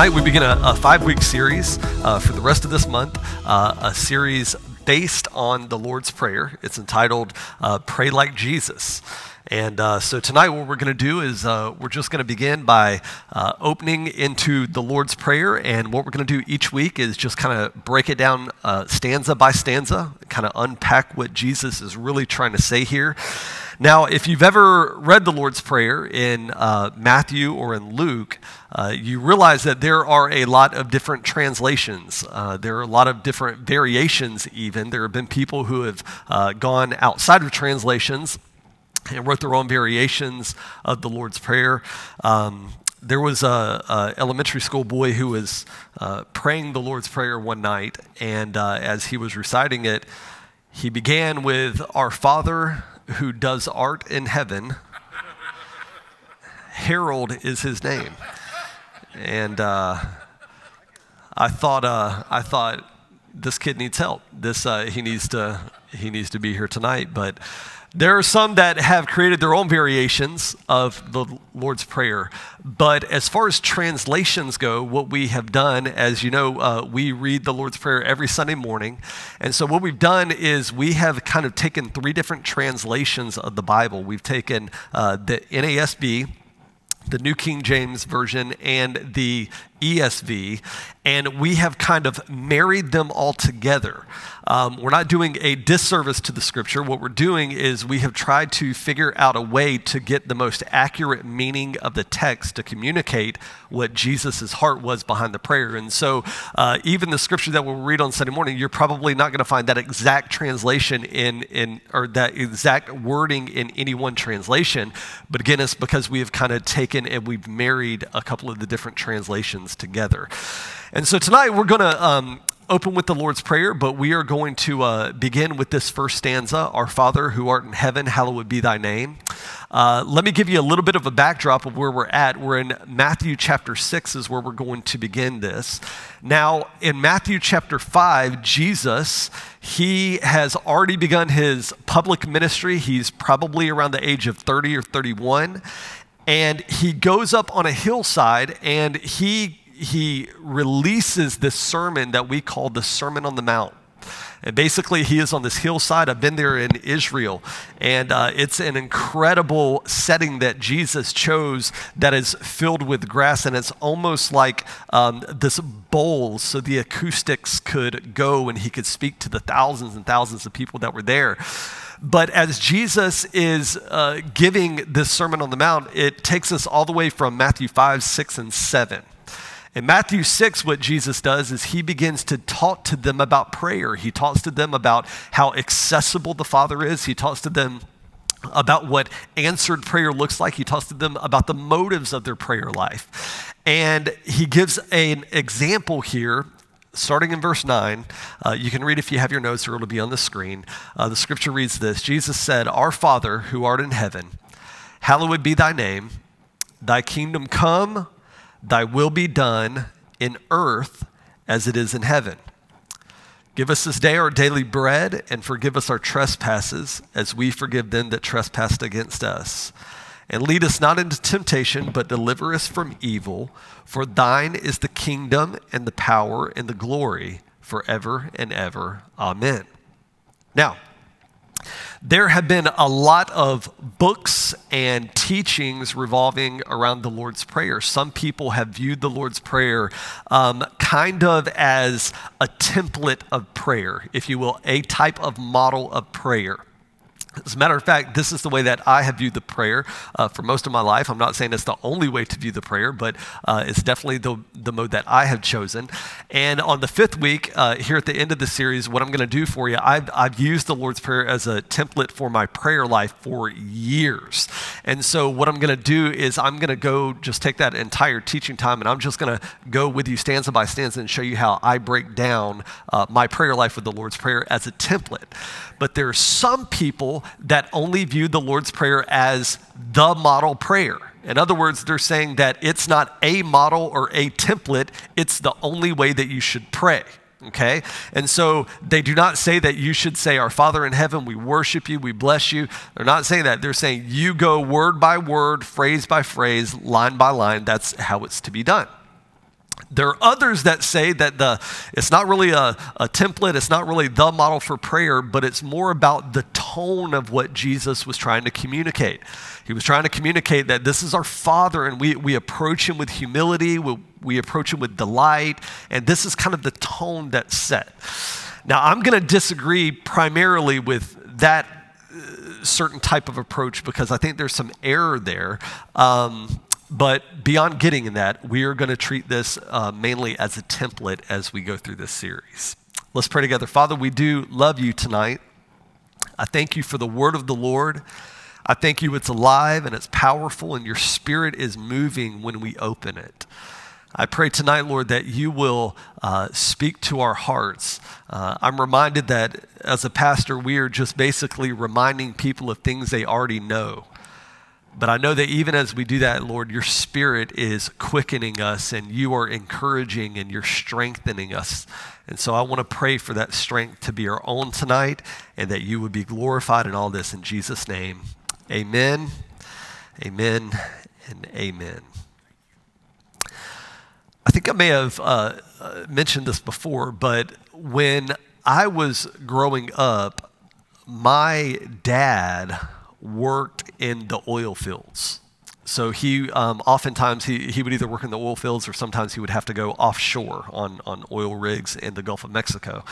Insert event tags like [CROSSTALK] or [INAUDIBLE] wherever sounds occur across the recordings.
Tonight, we begin a, a five week series uh, for the rest of this month, uh, a series based on the Lord's Prayer. It's entitled uh, Pray Like Jesus. And uh, so tonight, what we're going to do is uh, we're just going to begin by uh, opening into the Lord's Prayer. And what we're going to do each week is just kind of break it down uh, stanza by stanza, kind of unpack what Jesus is really trying to say here. Now, if you've ever read the Lord's Prayer in uh, Matthew or in Luke, uh, you realize that there are a lot of different translations. Uh, there are a lot of different variations, even. There have been people who have uh, gone outside of translations and wrote their own variations of the Lord's Prayer. Um, there was a, a, elementary school boy who was uh, praying the Lord's Prayer one night, and uh, as he was reciting it, he began with "Our Father who does art in heaven. Harold is his name, and uh, I thought uh, I thought this kid needs help. This uh, he needs to he needs to be here tonight, but. There are some that have created their own variations of the Lord's Prayer. But as far as translations go, what we have done, as you know, uh, we read the Lord's Prayer every Sunday morning. And so what we've done is we have kind of taken three different translations of the Bible. We've taken uh, the NASB, the New King James Version, and the ESV, and we have kind of married them all together. Um, we're not doing a disservice to the scripture. What we're doing is we have tried to figure out a way to get the most accurate meaning of the text to communicate what Jesus' heart was behind the prayer. And so, uh, even the scripture that we'll read on Sunday morning, you're probably not going to find that exact translation in, in, or that exact wording in any one translation. But again, it's because we have kind of taken and we've married a couple of the different translations together. And so tonight we're going to um, open with the Lord's Prayer, but we are going to uh, begin with this first stanza Our Father who art in heaven, hallowed be thy name. Uh, let me give you a little bit of a backdrop of where we're at. We're in Matthew chapter 6, is where we're going to begin this. Now, in Matthew chapter 5, Jesus, he has already begun his public ministry. He's probably around the age of 30 or 31 and he goes up on a hillside and he he releases this sermon that we call the Sermon on the Mount. And basically, he is on this hillside. I've been there in Israel, and uh, it's an incredible setting that Jesus chose that is filled with grass, and it's almost like um, this bowl so the acoustics could go and he could speak to the thousands and thousands of people that were there. But as Jesus is uh, giving this Sermon on the Mount, it takes us all the way from Matthew 5, 6, and 7. In Matthew 6, what Jesus does is he begins to talk to them about prayer. He talks to them about how accessible the Father is. He talks to them about what answered prayer looks like. He talks to them about the motives of their prayer life. And he gives an example here starting in verse 9. Uh, you can read if you have your notes or it'll be on the screen. Uh, the scripture reads this Jesus said, Our Father who art in heaven, hallowed be thy name. Thy kingdom come, Thy will be done in earth as it is in heaven. Give us this day our daily bread, and forgive us our trespasses, as we forgive them that trespass against us. And lead us not into temptation, but deliver us from evil. For thine is the kingdom, and the power, and the glory, forever and ever. Amen. Now, there have been a lot of books and teachings revolving around the Lord's Prayer. Some people have viewed the Lord's Prayer um, kind of as a template of prayer, if you will, a type of model of prayer. As a matter of fact, this is the way that I have viewed the prayer uh, for most of my life. I'm not saying it's the only way to view the prayer, but uh, it's definitely the, the mode that I have chosen. And on the fifth week, uh, here at the end of the series, what I'm going to do for you, I've, I've used the Lord's Prayer as a template for my prayer life for years. And so, what I'm going to do is I'm going to go just take that entire teaching time and I'm just going to go with you stanza by stanza and show you how I break down uh, my prayer life with the Lord's Prayer as a template. But there are some people that only view the Lord's Prayer as the model prayer. In other words, they're saying that it's not a model or a template, it's the only way that you should pray. Okay? And so they do not say that you should say, Our Father in heaven, we worship you, we bless you. They're not saying that. They're saying you go word by word, phrase by phrase, line by line. That's how it's to be done. There are others that say that the, it's not really a, a template, it's not really the model for prayer, but it's more about the tone of what Jesus was trying to communicate. He was trying to communicate that this is our Father, and we, we approach Him with humility, we, we approach Him with delight, and this is kind of the tone that's set. Now, I'm going to disagree primarily with that uh, certain type of approach because I think there's some error there. Um, but beyond getting in that, we are going to treat this uh, mainly as a template as we go through this series. Let's pray together. Father, we do love you tonight. I thank you for the word of the Lord. I thank you it's alive and it's powerful, and your spirit is moving when we open it. I pray tonight, Lord, that you will uh, speak to our hearts. Uh, I'm reminded that as a pastor, we are just basically reminding people of things they already know. But I know that even as we do that, Lord, your spirit is quickening us and you are encouraging and you're strengthening us. And so I want to pray for that strength to be our own tonight and that you would be glorified in all this in Jesus' name. Amen, amen, and amen. I think I may have uh, uh mentioned this before, but when I was growing up, my dad worked in the oil fields. So he um, oftentimes he, he would either work in the oil fields or sometimes he would have to go offshore on, on oil rigs in the Gulf of Mexico.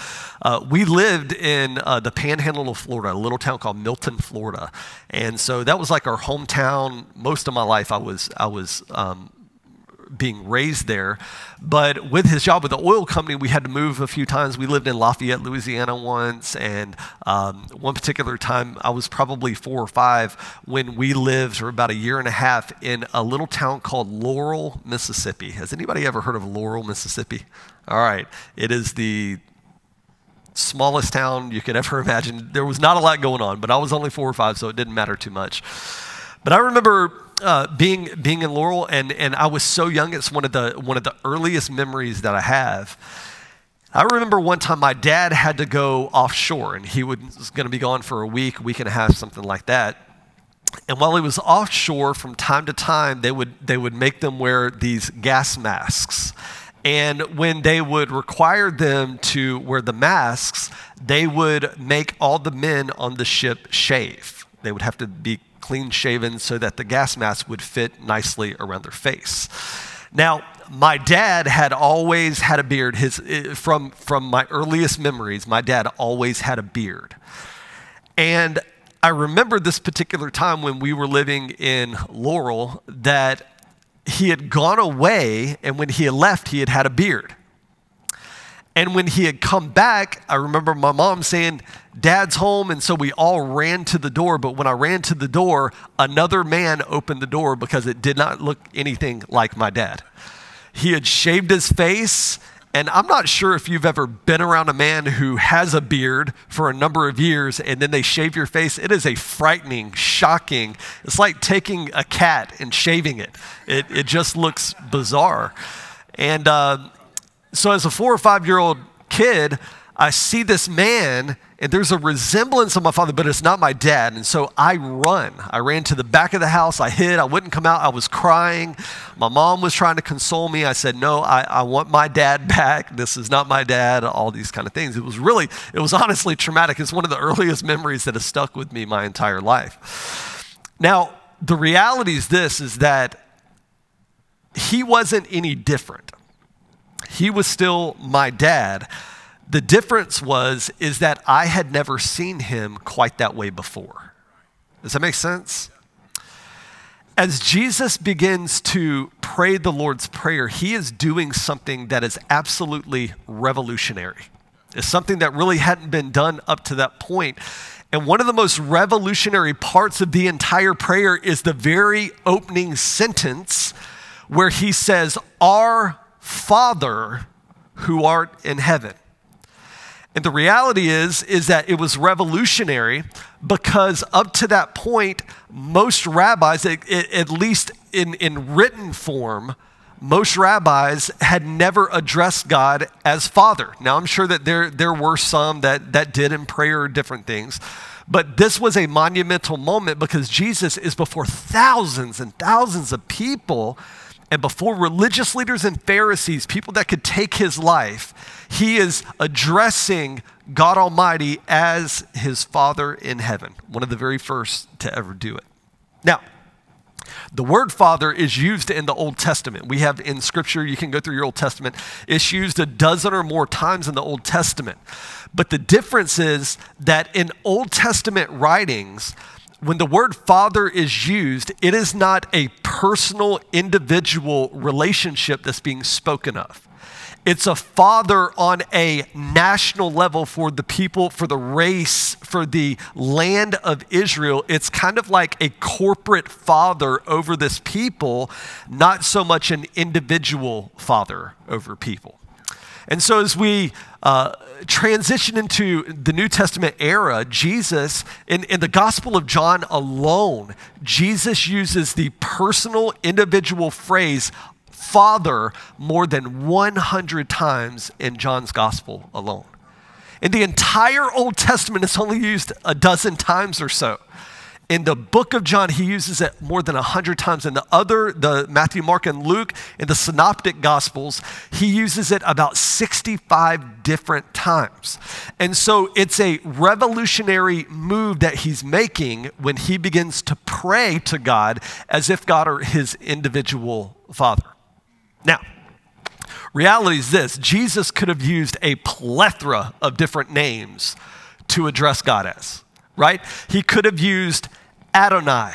Uh, we lived in uh, the panhandle of Florida, a little town called Milton, Florida, and so that was like our hometown. Most of my life, I was I was um, being raised there. But with his job with the oil company, we had to move a few times. We lived in Lafayette, Louisiana once, and um, one particular time I was probably four or five when we lived for about a year and a half in a little town called Laurel, Mississippi. Has anybody ever heard of Laurel, Mississippi? All right, it is the smallest town you could ever imagine. There was not a lot going on, but I was only four or five, so it didn't matter too much. But I remember uh, being being in Laurel, and and I was so young. It's one of the one of the earliest memories that I have. I remember one time my dad had to go offshore, and he was going to be gone for a week, week and a half, something like that. And while he was offshore, from time to time, they would they would make them wear these gas masks. And when they would require them to wear the masks, they would make all the men on the ship shave. They would have to be clean shaven so that the gas mask would fit nicely around their face. Now, my dad had always had a beard. His, eh, from, from my earliest memories, my dad always had a beard. And I remember this particular time when we were living in Laurel that he had gone away, and when he had left, he had had a beard. And when he had come back, I remember my mom saying, Dad's home. And so we all ran to the door. But when I ran to the door, another man opened the door because it did not look anything like my dad. He had shaved his face. And I'm not sure if you've ever been around a man who has a beard for a number of years and then they shave your face. It is a frightening, shocking, it's like taking a cat and shaving it. It, it just looks bizarre. And, uh, so, as a four or five year old kid, I see this man, and there's a resemblance of my father, but it's not my dad. And so I run. I ran to the back of the house. I hid. I wouldn't come out. I was crying. My mom was trying to console me. I said, No, I, I want my dad [LAUGHS] back. This is not my dad. All these kind of things. It was really, it was honestly traumatic. It's one of the earliest memories that has stuck with me my entire life. Now, the reality is this is that he wasn't any different he was still my dad. The difference was is that I had never seen him quite that way before. Does that make sense? As Jesus begins to pray the Lord's Prayer, he is doing something that is absolutely revolutionary. It's something that really hadn't been done up to that point. And one of the most revolutionary parts of the entire prayer is the very opening sentence where he says, Our Father who art in heaven. And the reality is is that it was revolutionary because up to that point most rabbis at least in, in written form most rabbis had never addressed God as Father. Now, I'm sure that there, there were some that, that did in prayer different things, but this was a monumental moment because Jesus is before thousands and thousands of people and before religious leaders and Pharisees, people that could take his life, he is addressing God Almighty as his Father in heaven, one of the very first to ever do it. Now, the word Father is used in the Old Testament. We have in Scripture, you can go through your Old Testament, it's used a dozen or more times in the Old Testament. But the difference is that in Old Testament writings, when the word father is used, it is not a personal, individual relationship that's being spoken of. It's a father on a national level for the people, for the race, for the land of Israel. It's kind of like a corporate father over this people, not so much an individual father over people. And so, as we uh, transition into the New Testament era, Jesus, in, in the Gospel of John alone, Jesus uses the personal, individual phrase, Father, more than 100 times in John's Gospel alone. In the entire Old Testament, it's only used a dozen times or so. In the book of John, he uses it more than 100 times. In the other, the Matthew, Mark, and Luke, in the synoptic gospels, he uses it about 65 different times. And so it's a revolutionary move that he's making when he begins to pray to God as if God are his individual father. Now, reality is this Jesus could have used a plethora of different names to address God as right? He could have used Adonai.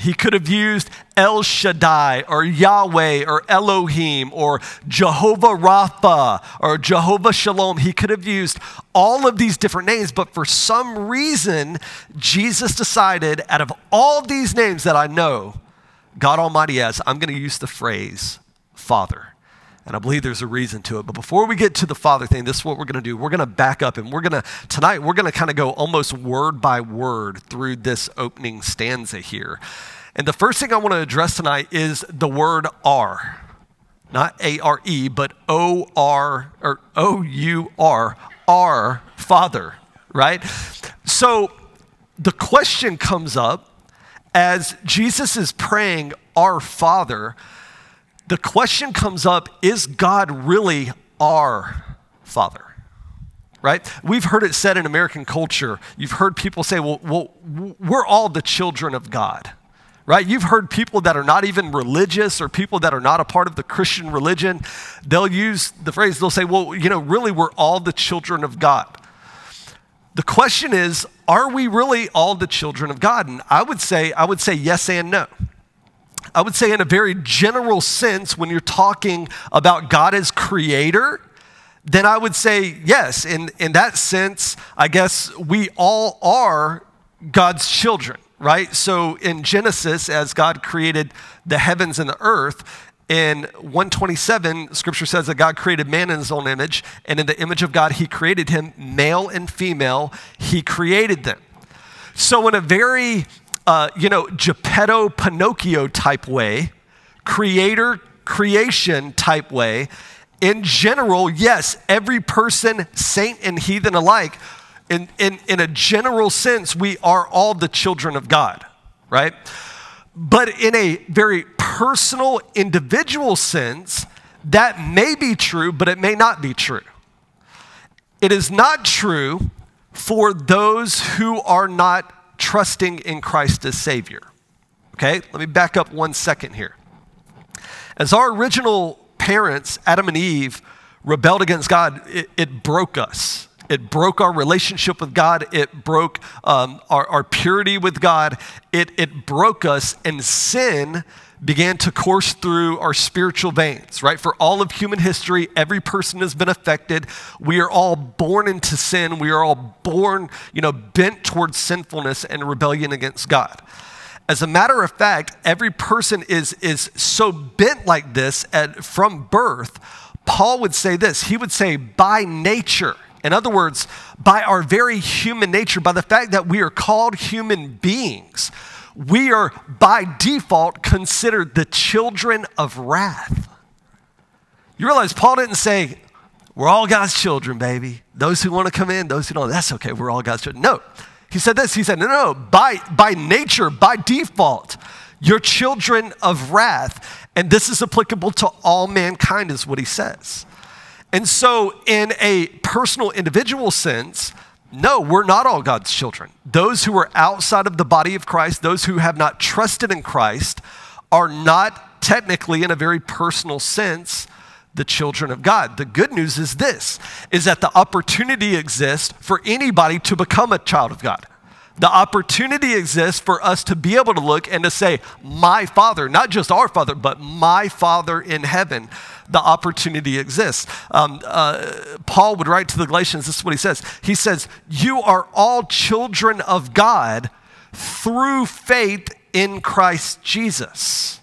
He could have used El Shaddai or Yahweh or Elohim or Jehovah Rapha or Jehovah Shalom. He could have used all of these different names, but for some reason, Jesus decided out of all these names that I know, God Almighty has, I'm going to use the phrase Father. And I believe there's a reason to it. But before we get to the Father thing, this is what we're going to do. We're going to back up and we're going to, tonight, we're going to kind of go almost word by word through this opening stanza here. And the first thing I want to address tonight is the word R. Not A R E, but O R or O U R, our Father, right? So the question comes up as Jesus is praying, Our Father the question comes up is God really our Father? Right? We've heard it said in American culture. You've heard people say, well, well, we're all the children of God. Right? You've heard people that are not even religious or people that are not a part of the Christian religion, they'll use the phrase, they'll say, well, you know, really, we're all the children of God. The question is, are we really all the children of God? And I would say, I would say yes and no. I would say, in a very general sense, when you're talking about God as creator, then I would say, yes, in, in that sense, I guess we all are God's children, right? So in Genesis, as God created the heavens and the earth, in 127, scripture says that God created man in his own image, and in the image of God, he created him, male and female, he created them. So, in a very uh, you know, Geppetto Pinocchio type way, creator creation type way. In general, yes, every person, saint and heathen alike, in, in, in a general sense, we are all the children of God, right? But in a very personal, individual sense, that may be true, but it may not be true. It is not true for those who are not trusting in Christ as Savior. Okay, let me back up one second here. As our original parents, Adam and Eve, rebelled against God, it, it broke us. It broke our relationship with God. It broke um, our, our purity with God. It, it broke us, and sin began to course through our spiritual veins, right? For all of human history, every person has been affected. We are all born into sin. We are all born, you know, bent towards sinfulness and rebellion against God. As a matter of fact, every person is, is so bent like this at, from birth. Paul would say this he would say, by nature. In other words, by our very human nature, by the fact that we are called human beings, we are by default considered the children of wrath. You realize Paul didn't say, we're all God's children, baby. Those who want to come in, those who don't, that's okay, we're all God's children. No. He said this, he said, no, no, no. By, by nature, by default, You're children of wrath. And this is applicable to all mankind, is what he says. And so, in a personal, individual sense, no, we're not all God's children. Those who are outside of the body of Christ, those who have not trusted in Christ, are not technically, in a very personal sense, the children of God. The good news is this is that the opportunity exists for anybody to become a child of God. The opportunity exists for us to be able to look and to say, My Father, not just our Father, but my Father in heaven. The opportunity exists. Um, uh, Paul would write to the Galatians, this is what he says. He says, You are all children of God through faith in Christ Jesus.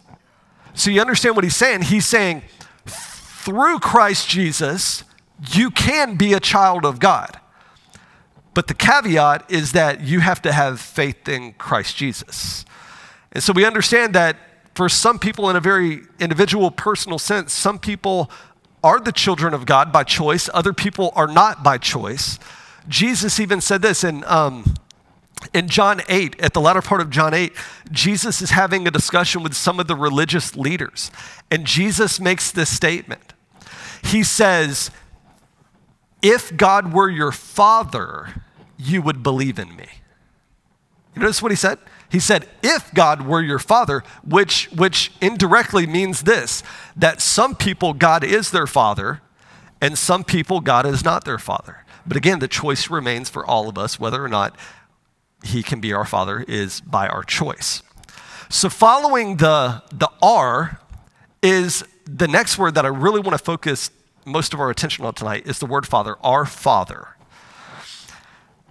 So you understand what he's saying? He's saying, through Christ Jesus, you can be a child of God. But the caveat is that you have to have faith in Christ Jesus. And so we understand that for some people, in a very individual, personal sense, some people are the children of God by choice, other people are not by choice. Jesus even said this in, um, in John 8, at the latter part of John 8, Jesus is having a discussion with some of the religious leaders. And Jesus makes this statement he says, If God were your father, you would believe in me. You notice what he said? He said, if God were your father, which, which indirectly means this that some people, God is their father, and some people, God is not their father. But again, the choice remains for all of us whether or not he can be our father is by our choice. So, following the, the R is the next word that I really want to focus most of our attention on tonight is the word Father, our Father.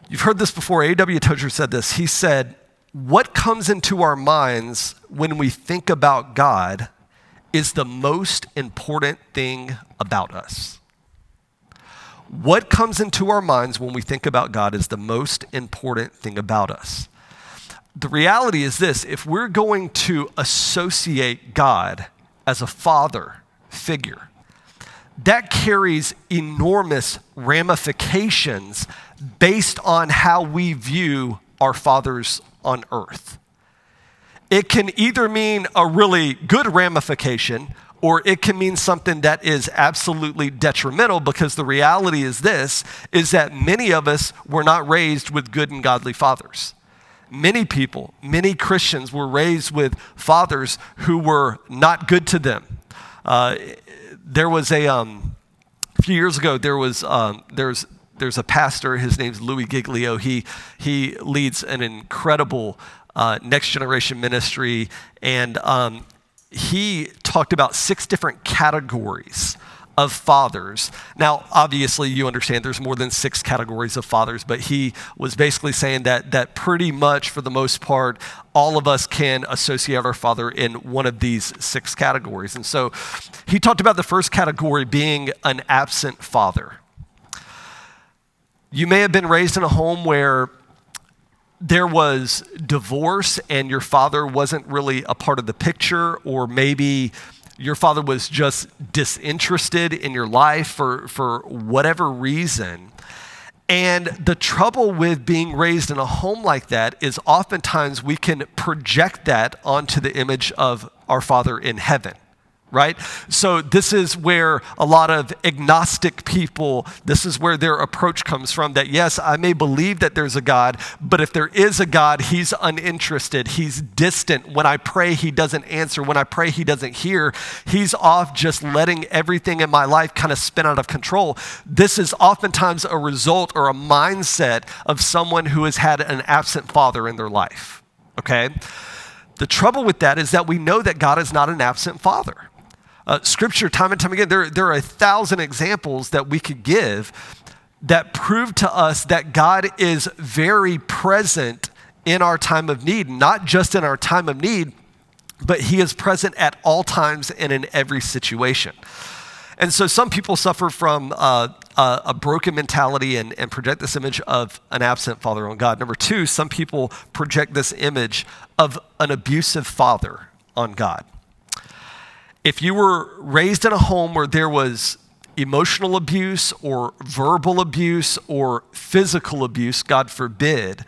You've heard this before. A.W. Tozer said this. He said, What comes into our minds when we think about God is the most important thing about us. What comes into our minds when we think about God is the most important thing about us. The reality is this if we're going to associate God as a father figure. That carries enormous ramifications based on how we view our fathers on earth. It can either mean a really good ramification or it can mean something that is absolutely detrimental because the reality is this is that many of us were not raised with good and godly fathers many people, many Christians were raised with fathers who were not good to them. Uh, there was a, um, a few years ago, there was, um, there's, there's a pastor, his name's Louis Giglio. He, he leads an incredible uh, next generation ministry, and um, he talked about six different categories of fathers. Now, obviously, you understand there's more than six categories of fathers, but he was basically saying that, that pretty much, for the most part, all of us can associate our father in one of these six categories. And so he talked about the first category being an absent father. You may have been raised in a home where there was divorce and your father wasn't really a part of the picture, or maybe your father was just disinterested in your life for, for whatever reason. And the trouble with being raised in a home like that is oftentimes we can project that onto the image of our Father in heaven right? So, this is where a lot of agnostic people, this is where their approach comes from that yes, I may believe that there's a God, but if there is a God, he's uninterested, he's distant. When I pray, he doesn't answer. When I pray, he doesn't hear. He's off just letting everything in my life kind of spin out of control. This is oftentimes a result or a mindset of someone who has had an absent father in their life, okay? The trouble with that is that we know that God is not an absent father. Uh, scripture, time and time again, there, there are a thousand examples that we could give that prove to us that God is very present in our time of need, not just in our time of need, but He is present at all times and in every situation. And so some people suffer from uh, a, a, broken mentality and, and project this image of an absent father on God. Number two, some people project this image of an abusive father on God if you were raised in a home where there was emotional abuse or verbal abuse or physical abuse, God forbid,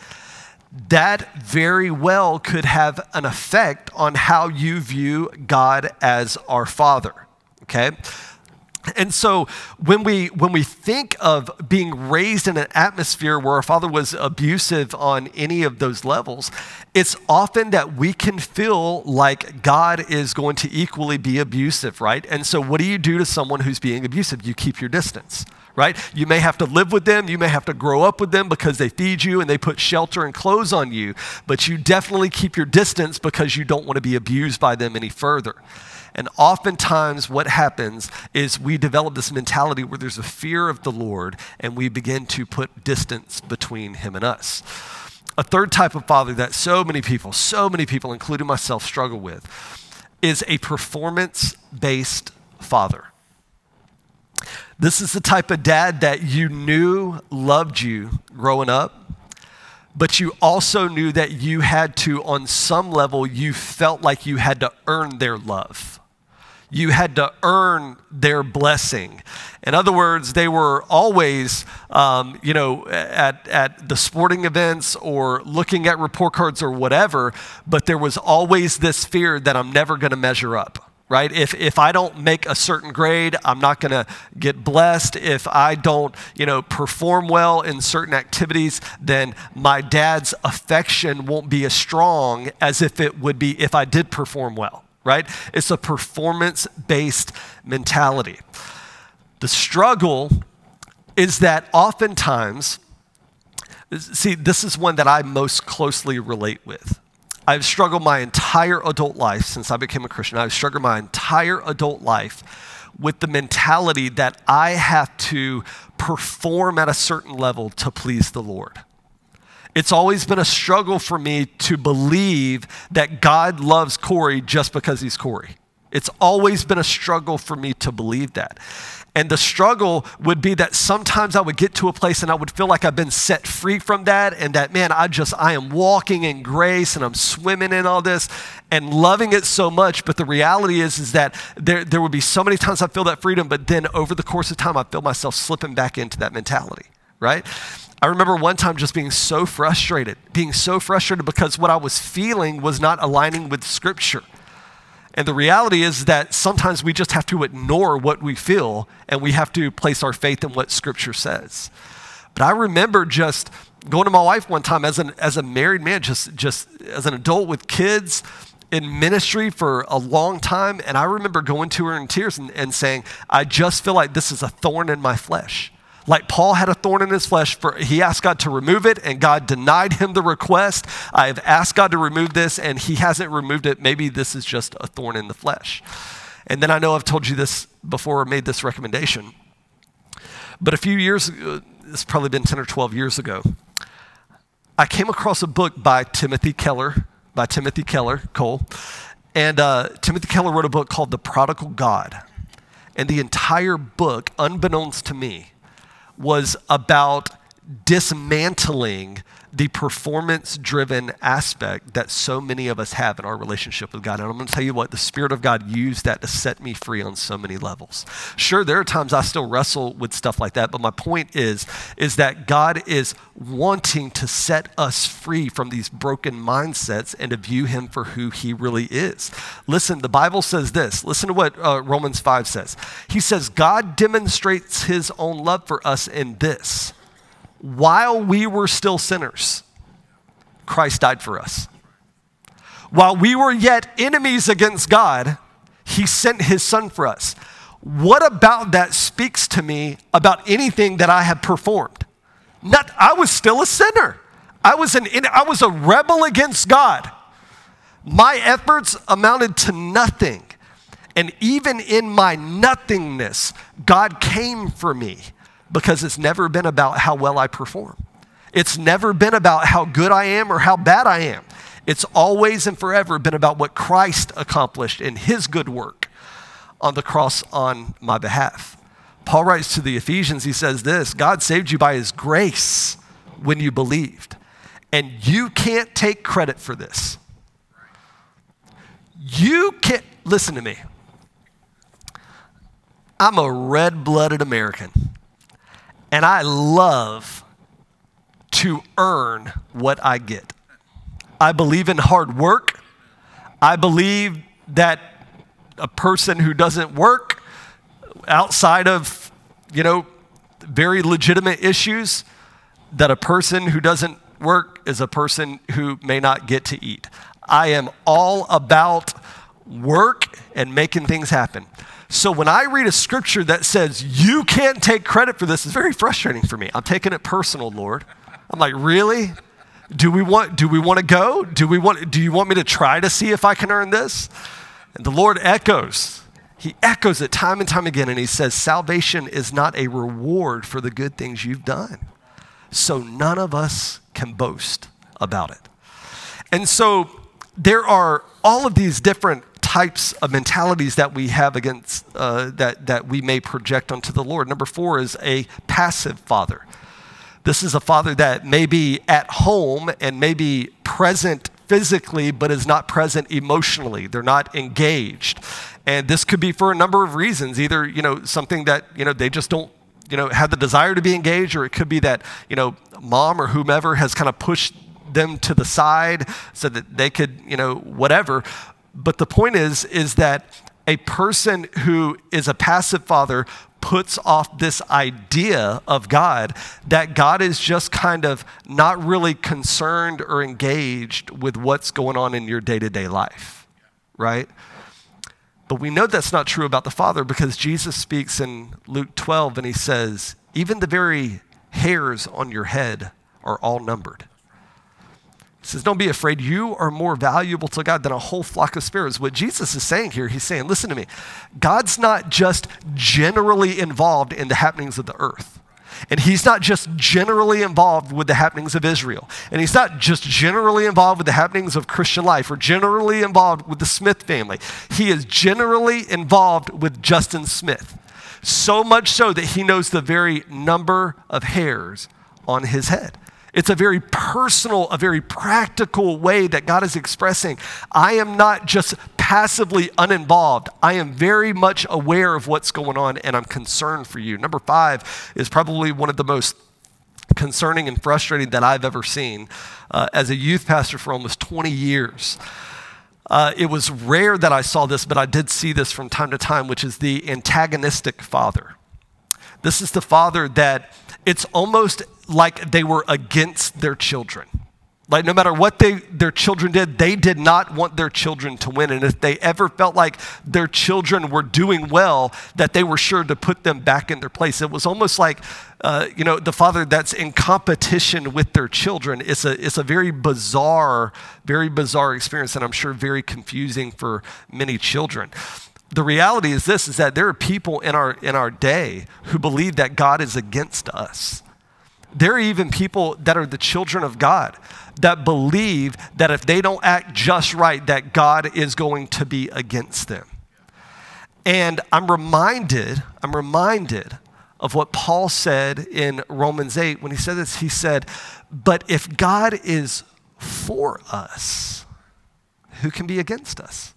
that very well could have an effect on how you view God as our Father. Okay? And so when we when we think of being raised in an atmosphere where our father was abusive on any of those levels, it's often that we can feel like God is going to equally be abusive, right? And so what do you do to someone who's being abusive? You keep your distance. Right? You may have to live with them, you may have to grow up with them because they feed you and they put shelter and clothes on you, but you definitely keep your distance because you don't want to be abused by them any further. And oftentimes, what happens is we develop this mentality where there's a fear of the Lord and we begin to put distance between Him and us. A third type of father that so many people, so many people, including myself, struggle with is a performance based father. This is the type of dad that you knew loved you growing up, but you also knew that you had to, on some level, you felt like you had to earn their love you had to earn their blessing. In other words, they were always, um, you know, at, at the sporting events or looking at report cards or whatever, but there was always this fear that I'm never going to measure up. Right? If, if I don't make a certain grade, I'm not going to get blessed. If I don't, you know, perform well in certain activities, then my dad's affection won't be as strong as if it would be if I did perform well right? It's a performance based mentality. The struggle is that oftentimes, see, this is one that I most closely relate with. I've struggled my entire adult life since I became a Christian. I've struggled my entire adult life with the mentality that I have to perform at a certain level to please the Lord. It's always been a struggle for me to believe that God loves Corey just because he's Corey. It's always been a struggle for me to believe that. And the struggle would be that sometimes I would get to a place and I would feel like I've been set free from that and that, man, I just, I am walking in grace and I'm swimming in all this and loving it so much. But the reality is, is that there, there would be so many times I feel that freedom, but then over the course of time, I feel myself slipping back into that mentality, right? I remember one time just being so frustrated, being so frustrated because what I was feeling was not aligning with Scripture. And the reality is that sometimes we just have to ignore what we feel and we have to place our faith in what Scripture says. But I remember just going to my wife one time as, an, as a married man, just, just as an adult with kids in ministry for a long time. And I remember going to her in tears and, and saying, I just feel like this is a thorn in my flesh. Like Paul had a thorn in his flesh, for he asked God to remove it, and God denied him the request. I have asked God to remove this, and he hasn't removed it. Maybe this is just a thorn in the flesh. And then I know I've told you this before or made this recommendation. But a few years ago, it's probably been 10 or 12 years ago, I came across a book by Timothy Keller, by Timothy Keller, Cole. And uh, Timothy Keller wrote a book called The Prodigal God. And the entire book, unbeknownst to me, was about dismantling the performance driven aspect that so many of us have in our relationship with God. And I'm going to tell you what, the Spirit of God used that to set me free on so many levels. Sure, there are times I still wrestle with stuff like that, but my point is, is that God is wanting to set us free from these broken mindsets and to view Him for who He really is. Listen, the Bible says this. Listen to what uh, Romans 5 says. He says, God demonstrates His own love for us in this while we were still sinners, Christ died for us. While we were yet enemies against God, He sent His Son for us. What about that speaks to me about anything that I have performed? Not, I was still a sinner. I was, an, I was a rebel against God. My efforts amounted to nothing. And even in my nothingness, God came for me because it's never been about how well I perform. It's never been about how good I am or how bad I am. It's always and forever been about what Christ accomplished in his good work on the cross on my behalf. Paul writes to the Ephesians, he says this God saved you by his grace when you believed. And you can't take credit for this. You can't, listen to me. I'm a red blooded American. And I love to earn what I get. I believe in hard work. I believe that a person who doesn't work outside of, you know, very legitimate issues, that a person who doesn't work is a person who may not get to eat. I am all about work and making things happen. So when I read a scripture that says you can't take credit for this, it's very frustrating for me. I'm taking it personal, Lord. I'm like, really? Do we want do we want to go? Do we want do you want me to try to see if I can earn this? And the Lord echoes. He echoes it time and time again and he says salvation is not a reward for the good things you've done. So none of us can boast about it. And so there are all of these different types of mentalities that we have against uh, that, that we may project onto the Lord. Number four is a passive father. This is a father that may be at home and may be present physically, but is not present emotionally. They're not engaged. And this could be for a number of reasons. Either, you know, something that, you know, they just don't, you know, have the desire to be engaged, or it could be that, you know, mom or whomever has kind of pushed them to the side so that they could, you know, whatever. But the point is, is that a person who is a passive father puts off this idea of God that God is just kind of not really concerned or engaged with what's going on in your day to day life, right? But we know that's not true about the Father because Jesus speaks in Luke 12 and he says, Even the very hairs on your head are all numbered. Says, Don't be afraid. You are more valuable to God than a whole flock of sparrows. What Jesus is saying here, he's saying, Listen to me. God's not just generally involved in the happenings of the earth. And he's not just generally involved with the happenings of Israel. And he's not just generally involved with the happenings of Christian life or generally involved with the Smith family. He is generally involved with Justin Smith. So much so that he knows the very number of hairs on his head. It's a very personal, a very practical way that God is expressing. I am not just passively uninvolved. I am very much aware of what's going on and I'm concerned for you. Number five is probably one of the most concerning and frustrating that I've ever seen uh, as a youth pastor for almost 20 years. Uh, it was rare that I saw this, but I did see this from time to time, which is the antagonistic father. This is the father that it's almost like they were against their children. Like no matter what they, their children did, they did not want their children to win. And if they ever felt like their children were doing well, that they were sure to put them back in their place. It was almost like, uh, you know, the father that's in competition with their children. It's a, it's a very bizarre, very bizarre experience, and I'm sure very confusing for many children the reality is this is that there are people in our in our day who believe that God is against us. There are even people that are the children of God that believe that if they don't act just right that God is going to be against them. And I'm reminded, I'm reminded of what Paul said in Romans 8 when he said this he said, "But if God is for us, who can be against us?"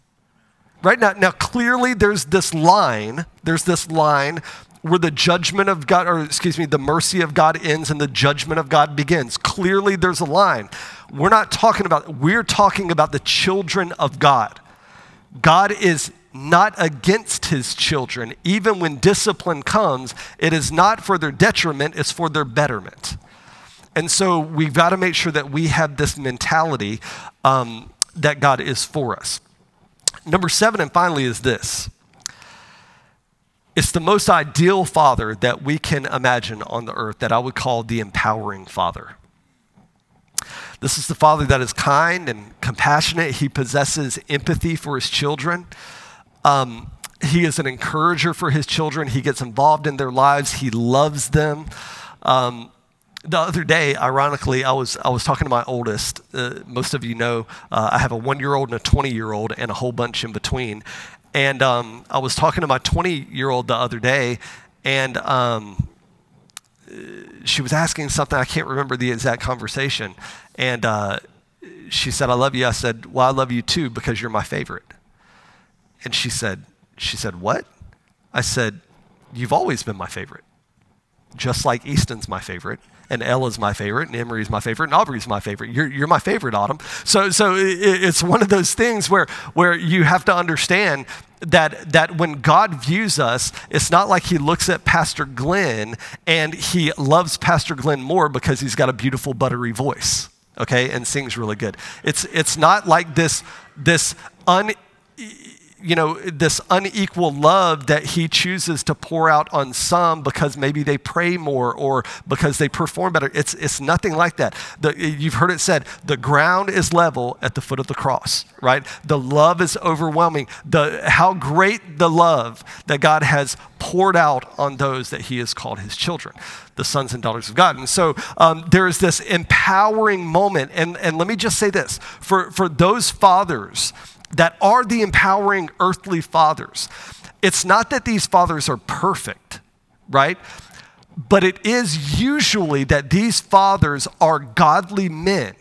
Right now, now clearly there's this line, there's this line where the judgment of God, or excuse me, the mercy of God ends and the judgment of God begins. Clearly there's a line. We're not talking about, we're talking about the children of God. God is not against his children. Even when discipline comes, it is not for their detriment, it's for their betterment. And so we've got to make sure that we have this mentality um, that God is for us. Number seven, and finally, is this it's the most ideal father that we can imagine on the earth that I would call the empowering father. This is the father that is kind and compassionate. He possesses empathy for his children. Um, he is an encourager for his children. He gets involved in their lives. He loves them. Um, the other day, ironically, I was I was talking to my oldest. Uh, most of you know uh, I have a one year old and a twenty year old and a whole bunch in between. And um, I was talking to my twenty year old the other day, and um, she was asking something. I can't remember the exact conversation, and uh, she said, "I love you." I said, "Well, I love you too because you're my favorite." And she said, "She said what?" I said, "You've always been my favorite." just like Easton's my favorite, and Ella's my favorite, and Emery's my favorite, and Aubrey's my favorite. You're, you're my favorite, Autumn. So, so it, it's one of those things where, where you have to understand that, that when God views us, it's not like he looks at Pastor Glenn and he loves Pastor Glenn more because he's got a beautiful, buttery voice, okay, and sings really good. It's, it's not like this, this un you know, this unequal love that he chooses to pour out on some because maybe they pray more or because they perform better. It's, it's nothing like that. The, you've heard it said, the ground is level at the foot of the cross, right? The love is overwhelming. The, how great the love that God has poured out on those that he has called his children, the sons and daughters of God. And so um, there is this empowering moment. And, and let me just say this for, for those fathers, that are the empowering earthly fathers. It's not that these fathers are perfect, right? But it is usually that these fathers are godly men.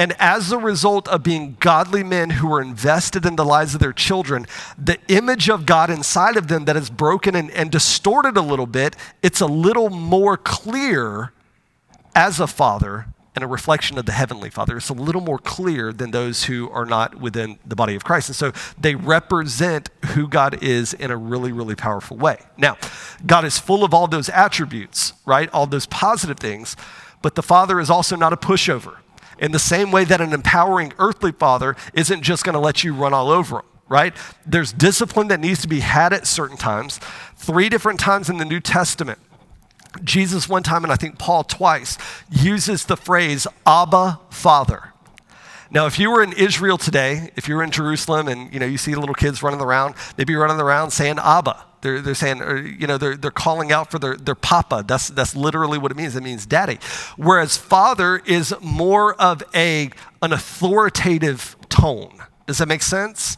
And as a result of being godly men who are invested in the lives of their children, the image of God inside of them that is broken and, and distorted a little bit, it's a little more clear as a father and a reflection of the Heavenly Father. It's a little more clear than those who are not within the body of Christ. And so they represent who God is in a really, really powerful way. Now, God is full of all those attributes, right? All those positive things, but the Father is also not a pushover. In the same way that an empowering earthly father isn't just going to let you run all over him right? There's discipline that needs to be had at certain times. Three different times in the New Testament, Jesus, one time, and I think Paul twice, uses the phrase Abba, Father. Now, if you were in Israel today, if you were in Jerusalem and you know you see little kids running around, they'd be running around saying Abba. They're, they're saying, or, you know, they're, they're calling out for their, their papa. That's, that's literally what it means. It means daddy. Whereas father is more of a, an authoritative tone. Does that make sense?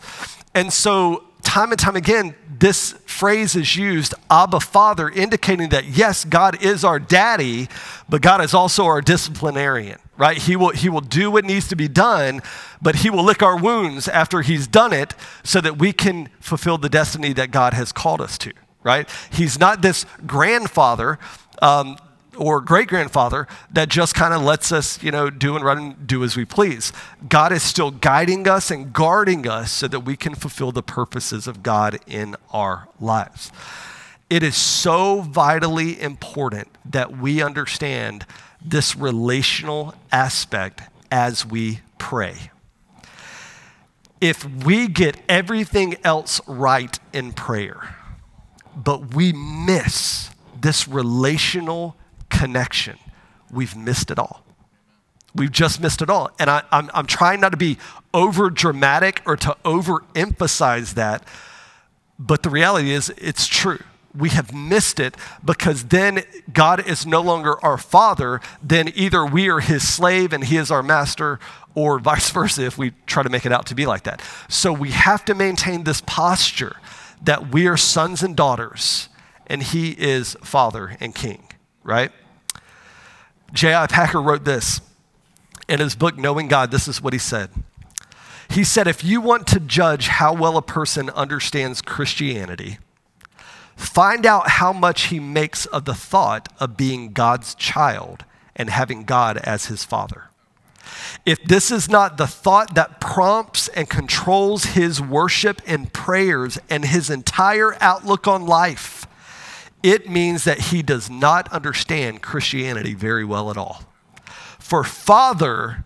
And so time and time again, this phrase is used, Abba Father, indicating that yes, God is our daddy, but God is also our disciplinarian, right? He will, he will do what needs to be done, but He will lick our wounds after He's done it so that we can fulfill the destiny that God has called us to, right? He's not this grandfather. Um, or great grandfather that just kind of lets us, you know, do and run and do as we please. God is still guiding us and guarding us so that we can fulfill the purposes of God in our lives. It is so vitally important that we understand this relational aspect as we pray. If we get everything else right in prayer, but we miss this relational connection, we've missed it all. We've just missed it all. And I, am I'm, I'm trying not to be over dramatic or to overemphasize that, but the reality is it's true. We have missed it because then God is no longer our father, then either we are his slave and he is our master, or vice [LAUGHS] versa if we try to make it out to be like that. So we have to maintain this posture that we are sons and daughters and he is father and king, right? J.I. Packer wrote this in his book, Knowing God. This is what he said. He said, If you want to judge how well a person understands Christianity, find out how much he makes of the thought of being God's child and having God as his father. If this is not the thought that prompts and controls his worship and prayers and his entire outlook on life, it means that he does not understand Christianity very well at all. For Father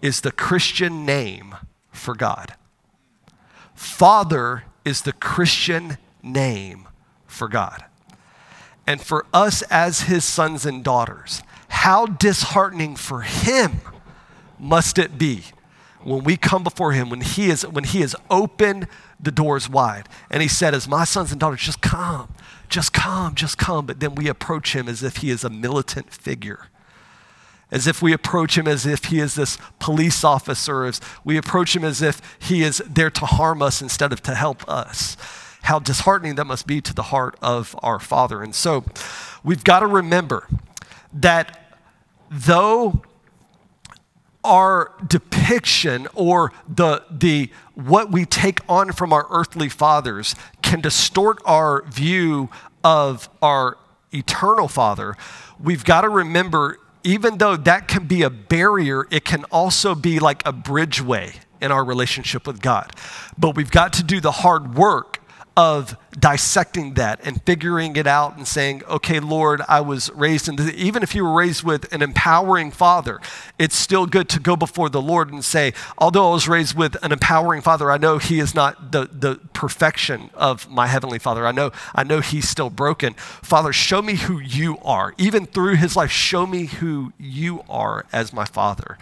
is the Christian name for God. Father is the Christian name for God. And for us as his sons and daughters, how disheartening for him must it be when we come before him, when he is when he has opened the doors wide and he said, As my sons and daughters, just come just come, just come. But then we approach him as if he is a militant figure, as if we approach him as if he is this police officer, as we approach him as if he is there to harm us instead of to help us. How disheartening that must be to the heart of our Father. And so we've got to remember that though our depiction or the, the what we take on from our earthly fathers can distort our view of our eternal Father, we've got to remember, even though that can be a barrier, it can also be like a bridgeway in our relationship with God. But we've got to do the hard work of dissecting that and figuring it out and saying, okay, Lord, I was raised in, the, even if you were raised with an empowering father, it's still good to go before the Lord and say, although I was raised with an empowering father, I know he is not the, the perfection of my heavenly father. I know, I know he's still broken. Father, show me who you are. Even through his life, show me who you are as my father.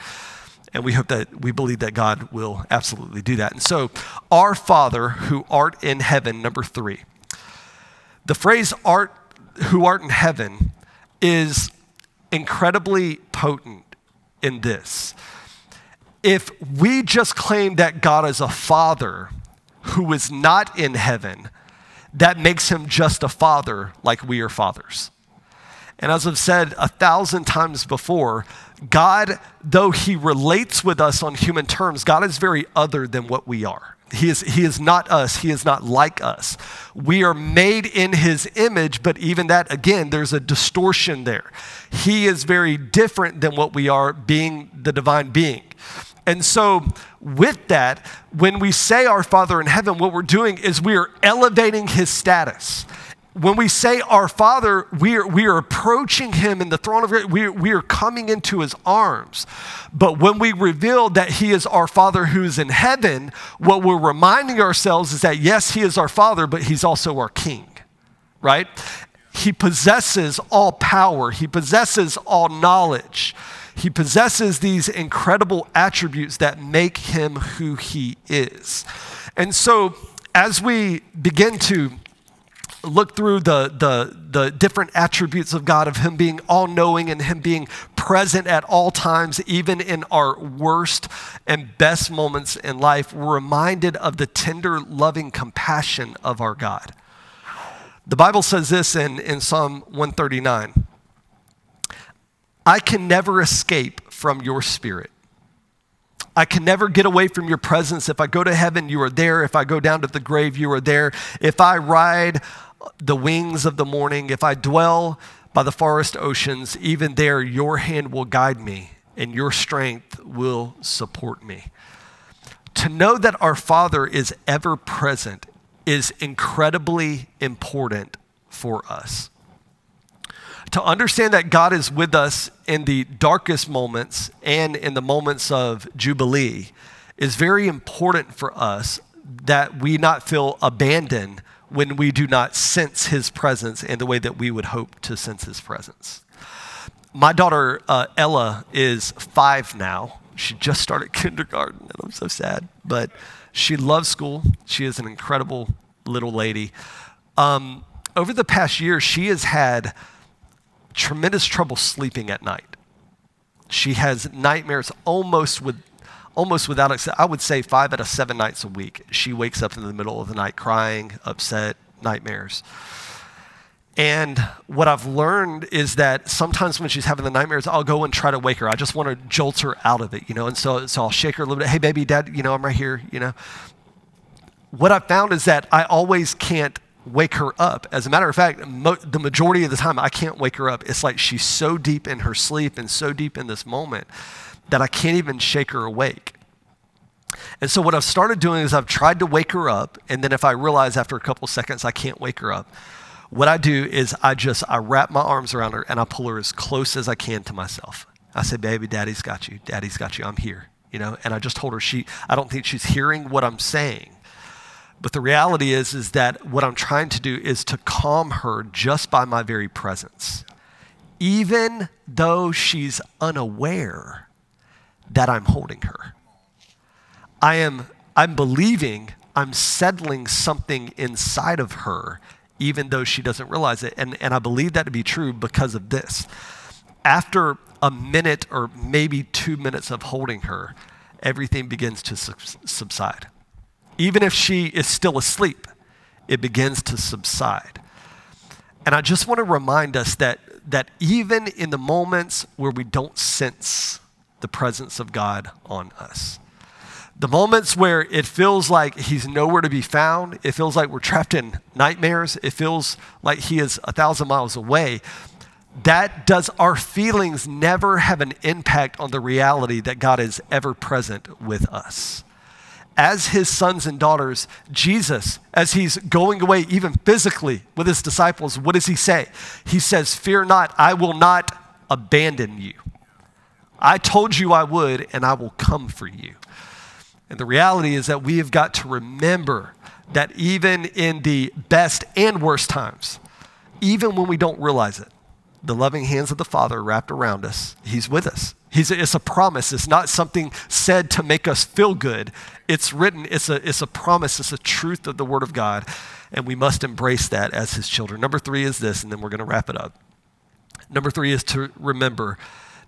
And we hope that we believe that God will absolutely do that. And so, our Father who art in heaven, number three. The phrase art who art in heaven is incredibly potent in this. If we just claim that God is a father who is not in heaven, that makes him just a father like we are fathers. And as I've said a thousand times before, God, though He relates with us on human terms, God is very other than what we are. He is, he is not us. He is not like us. We are made in his image, but even that, again, there's a distortion there. He is very different than what we are, being the divine being. And so, with that, when we say our Father in heaven, what we're doing is we are elevating his status when we say our Father, we are, we are approaching Him in the throne of grace. We, we are coming into His arms. But when we reveal that He is our Father who's in heaven, what we're reminding ourselves is that yes, He is our Father, but He's also our King, right? He possesses all power, He possesses all knowledge. He possesses these incredible attributes that make Him who He is. And so, as we begin to look through the, the, the different attributes of God, of Him being all knowing and Him being present at all times, even in our worst and best moments in life, we're reminded of the tender, loving compassion of our God. The Bible says this in, in Psalm 139 I can never escape from your spirit. I can never get away from your presence. If I go to heaven, you are there. If I go down to the grave, you are there. If I ride the wings of the morning, if I dwell by the forest oceans, even there your hand will guide me and your strength will support me. To know that our Father is ever present is incredibly important for us. To understand that God is with us in the darkest moments and in the moments of Jubilee is very important for us that we not feel abandoned when we do not sense his presence in the way that we would hope to sense his presence. My daughter, uh, Ella, is five now. She just started [LAUGHS] kindergarten, and I'm so sad. But she loves school. She is an incredible little lady. Um, over the past year, she has had tremendous trouble sleeping at night. She has nightmares almost with almost without, exception, I would say five out of seven nights a week, she wakes up in the middle of the night crying, upset, nightmares. And what I've learned is that sometimes when she's having the nightmares, I'll go and try to wake her. I just want to jolt her out of it, you know. And so, so I'll shake her a little bit. Hey, baby, dad, you know, I'm right here, you know. What I've found is that I always can't wake her up. As a matter of fact, mo- the majority of the time, I can't wake her up. It's like she's so deep in her sleep and so deep in this moment that I can't even shake her awake. And so, what I've started doing is I've tried to wake her up, and then if I realize after a couple seconds I can't wake her up, what I do is I just I wrap my arms around her and I pull her as close as I can to myself. I say, "Baby, Daddy's got you. Daddy's got you. I'm here." You know, and I just told her she. I don't think she's hearing what I'm saying, but the reality is is that what I'm trying to do is to calm her just by my very presence, even though she's unaware that I'm holding her. I am I'm believing I'm settling something inside of her, even though she doesn't realize it. And, and I believe that to be true because of this. After a minute or maybe two minutes of holding her, everything begins to subside. Even if she is still asleep, it begins to subside. And I just want to remind us that, that even in the moments where we don't sense the presence of God on us. The moments where it feels like he's nowhere to be found, it feels like we're trapped in nightmares, it feels like he is a thousand miles away. That does our feelings never have an impact on the reality that God is ever present with us as his sons and daughters, Jesus, as he's going away, even physically with his disciples, what does he say? He says, Fear not, I will not abandon you. I told you I would, and I will come for you. And the reality is that we have got to remember that even in the best and worst times, even when we don't realize it, the loving hands of the Father wrapped around us, He's with us. He's, it's a promise. It's not something said to make us feel good. It's written, it's a, it's a promise, it's a truth of the Word of God, and we must embrace that as His children. Number three is this, and then we're going to wrap it up. Number three is to remember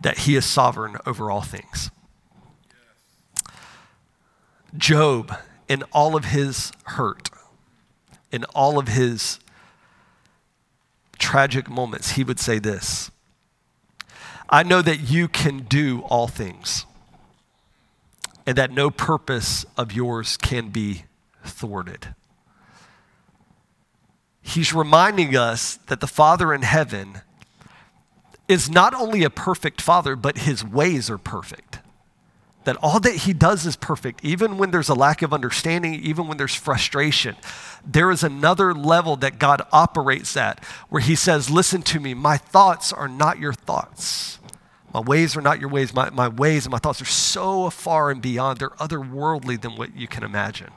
that He is sovereign over all things. Job, in all of his hurt, in all of his tragic moments, he would say this I know that you can do all things, and that no purpose of yours can be thwarted. He's reminding us that the Father in heaven is not only a perfect Father, but his ways are perfect that all that he does is perfect, even when there's a lack of understanding, even when there's frustration. There is another level that God operates at where he says, Listen to me, my thoughts are not your thoughts. My ways are not your ways. My, my ways and my thoughts are so far and beyond. They're otherworldly than what you can imagine.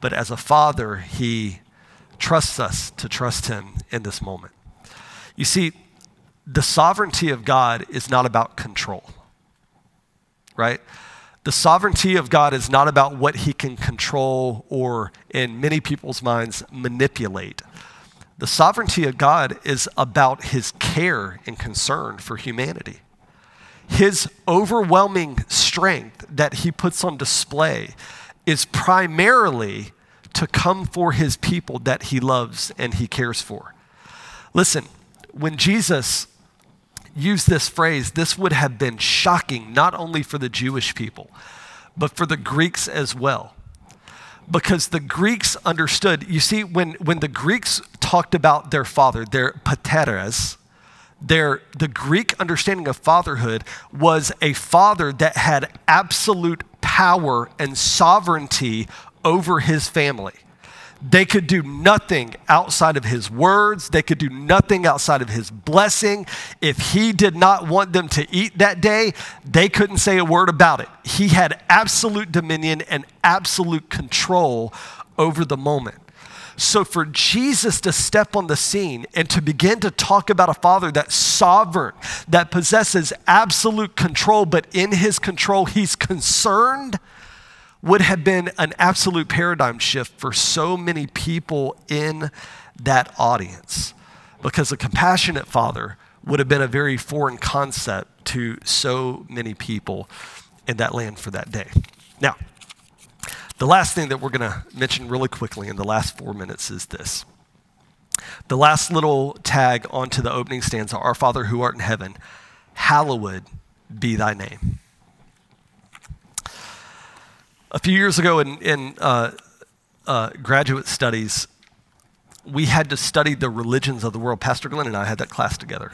But as a father, he trusts us to trust him in this moment. You see, the sovereignty of God is not about control, right? The sovereignty of God is not about what he can control or, in many people's minds, manipulate. The sovereignty of God is about his care and concern for humanity. His overwhelming strength that he puts on display is primarily to come for his people that he loves and he cares for. Listen, when Jesus use this phrase, this would have been shocking not only for the Jewish people, but for the Greeks as well. Because the Greeks understood, you see, when, when the Greeks talked about their father, their pateras, their, the Greek understanding of fatherhood was a father that had absolute power and sovereignty over his family. They could do nothing outside of his words. They could do nothing outside of his blessing. If he did not want them to eat that day, they couldn't say a word about it. He had absolute dominion and absolute control over the moment. So, for Jesus to step on the scene and to begin to talk about a father that's sovereign, that possesses absolute control, but in his control, he's concerned would have been an absolute paradigm shift for so many people in that audience because a compassionate father would have been a very foreign concept to so many people in that land for that day. Now, the last thing that we're going to mention really quickly in the last four minutes is this. The last little tag onto the opening stanza Our Father who art in heaven, hallowed be thy name. A few years ago in, in uh, uh, graduate studies, we had to study the religions of the world. Pastor Glenn and I had that class together.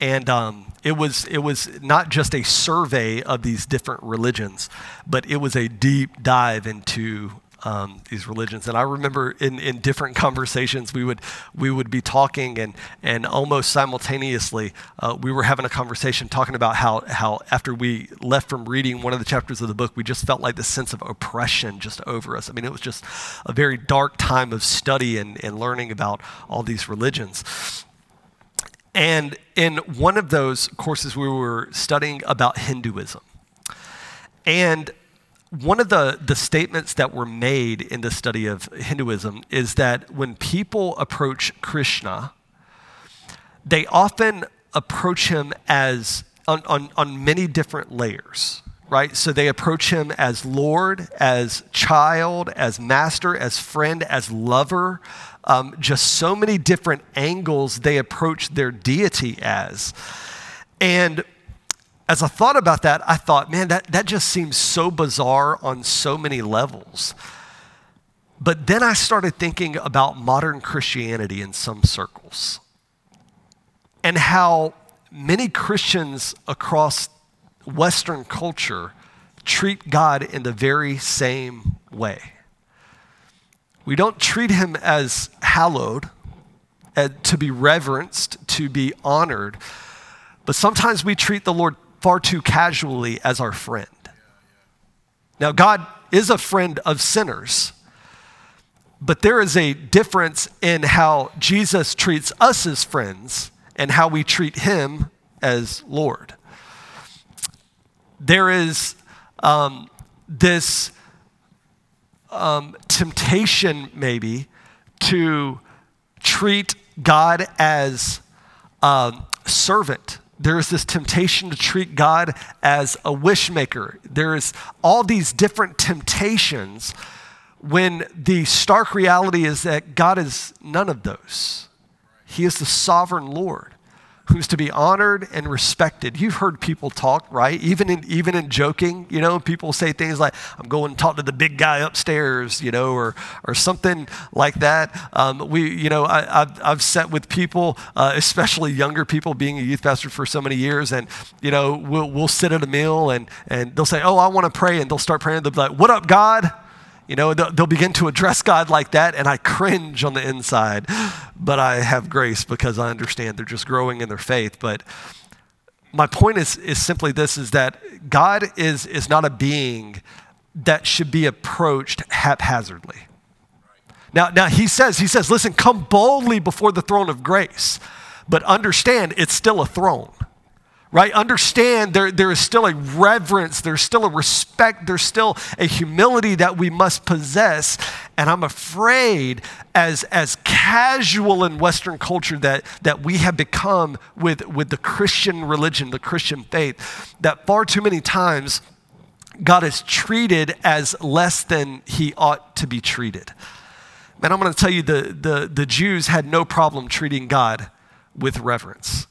And um, it, was, it was not just a survey of these different religions, but it was a deep dive into um, these religions. And I remember in, in different conversations, we would, we would be talking, and, and almost simultaneously, uh, we were having a conversation talking about how, how, after we left from reading one of the chapters of the book, we just felt like this sense of oppression just over us. I mean, it was just a very dark time of study and, and learning about all these religions. And in one of those courses, we were studying about Hinduism. And one of the, the statements that were made in the study of Hinduism is that when people approach Krishna, they often approach him as on, on, on many different layers, right? So they approach him as Lord, as child, as master, as friend, as lover. Um, just so many different angles they approach their deity as. And as I thought about that, I thought, man, that, that just seems so bizarre on so many levels. But then I started thinking about modern Christianity in some circles and how many Christians across Western culture treat God in the very same way. We don't treat him as hallowed, uh, to be reverenced, to be honored, but sometimes we treat the Lord far too casually as our friend. Now, God is a friend of sinners, but there is a difference in how Jesus treats us as friends and how we treat him as Lord. There is um, this um, temptation, maybe, to treat God as a servant. There is this temptation to treat God as a wish maker. There's all these different temptations when the stark reality is that God is none of those. He is the sovereign Lord who's to be honored and respected. You've heard people talk, right? Even in even in joking, you know, people say things like, "I'm going to talk to the big guy upstairs," you know, or or something like that. Um, we, you know, I, have I've sat with people, uh, especially younger people, being a youth pastor for so many years, and you know, we'll we'll sit at a meal and and they'll say, "Oh, I want to pray," and they'll start praying. They'll be like, "What up, God?" You know, they'll begin to address God like that, and I cringe on the inside. But I have grace because I understand they're just growing in their faith. But my point is, is simply this is that God is, is not a being that should be approached haphazardly. Now, now he says, he says, listen, come boldly before the throne of grace, but understand it's still a throne right? Understand there, there is still a reverence, there's still a respect, there's still a humility that we must possess. And I'm afraid, as, as casual in Western culture that, that we have become with, with the Christian religion, the Christian faith, that far too many times God is treated as less than he ought to be treated. Man, I'm going to tell you the, the, the Jews had no problem treating God with reverence.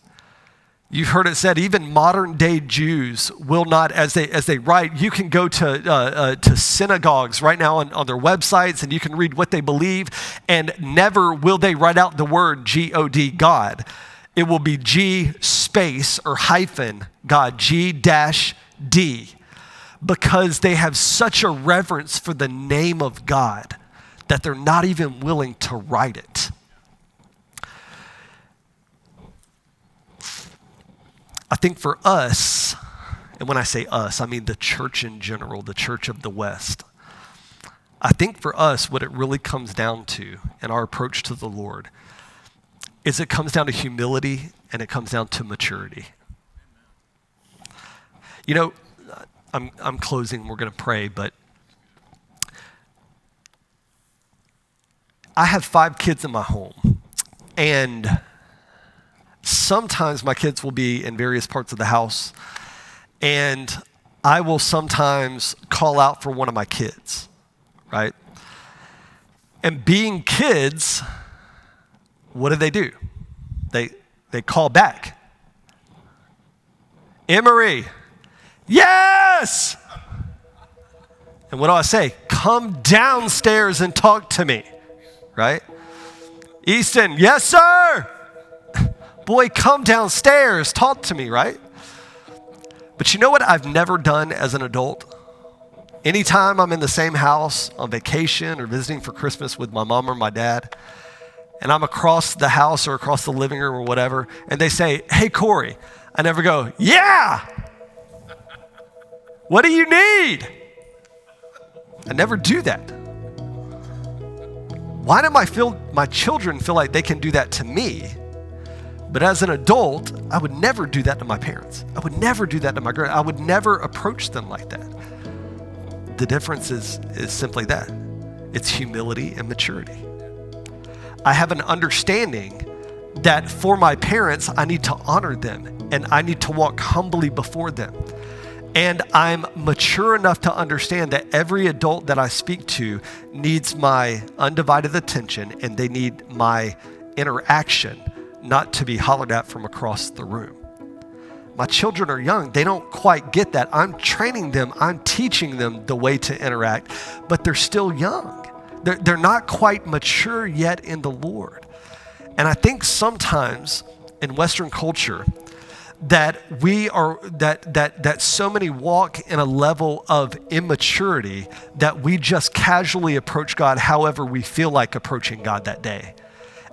You've heard it said, even modern day Jews will not, as they, as they write, you can go to, uh, uh, to synagogues right now on, on their websites and you can read what they believe, and never will they write out the word G O D, God. It will be G space or hyphen God, G dash D, because they have such a reverence for the name of God that they're not even willing to write it. I think for us, and when I say us, I mean the church in general, the church of the West. I think for us, what it really comes down to in our approach to the Lord is it comes down to humility and it comes down to maturity. You know, I'm, I'm closing, we're going to pray, but I have five kids in my home, and sometimes my kids will be in various parts of the house, and I will sometimes call out for one of my kids, right? And being kids, what do they do? They, they call back. Emery, yes! And what do I say? Come downstairs and talk to me, right? Easton, yes, sir! Boy, come downstairs, talk to me, right? But you know what I've never done as an adult? Anytime I'm in the same house on vacation or visiting for Christmas with my mom or my dad, and I'm across the house or across the living room or whatever, and they say, Hey, Corey, I never go, Yeah! What do you need? I never do that. Why do my, feel, my children feel like they can do that to me? But as an adult, I would never do that to my parents. I would never do that to my girl. I would never approach them like that. The difference is, is simply that it's humility and maturity. I have an understanding that for my parents, I need to honor them and I need to walk humbly before them. And I'm mature enough to understand that every adult that I speak to needs my undivided attention and they need my interaction not to be hollered at from across the room. My children are young. They don't quite get that. I'm training them, I'm teaching them the way to interact, but they're still young. They're, they're not quite mature yet in the Lord. And I think sometimes in Western culture, that we are that that that so many walk in a level of immaturity that we just casually approach God however we feel like approaching God that day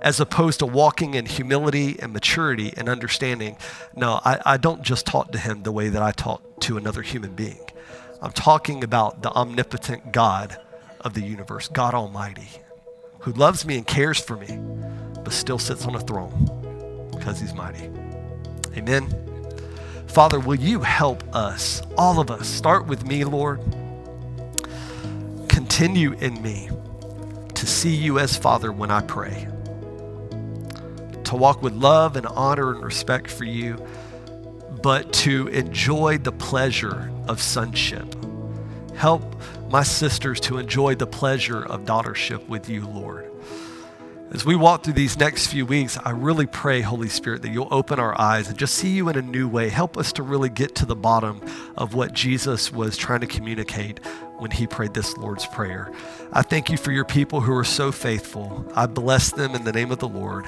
as opposed to walking in humility and maturity and understanding. No, I, I don't just talk to him the way that I talk to another human being. I'm talking about the omnipotent God of the universe, God Almighty, who loves me and cares for me, but still sits on a throne because he's mighty. Amen. Father, will you help us, all of us? Start with me, Lord. Continue in me to see you as Father when I pray to walk with love and honor and respect for you, but to enjoy the pleasure of sonship. Help my sisters to enjoy the pleasure of daughtership with you, Lord. As we walk through these next few weeks, I really pray, Holy Spirit, that you'll open our eyes and just see you in a new way. Help us to really get to the bottom of what Jesus was trying to communicate when he prayed this Lord's Prayer. I thank you for your people who are so faithful. I bless them in the name of the Lord.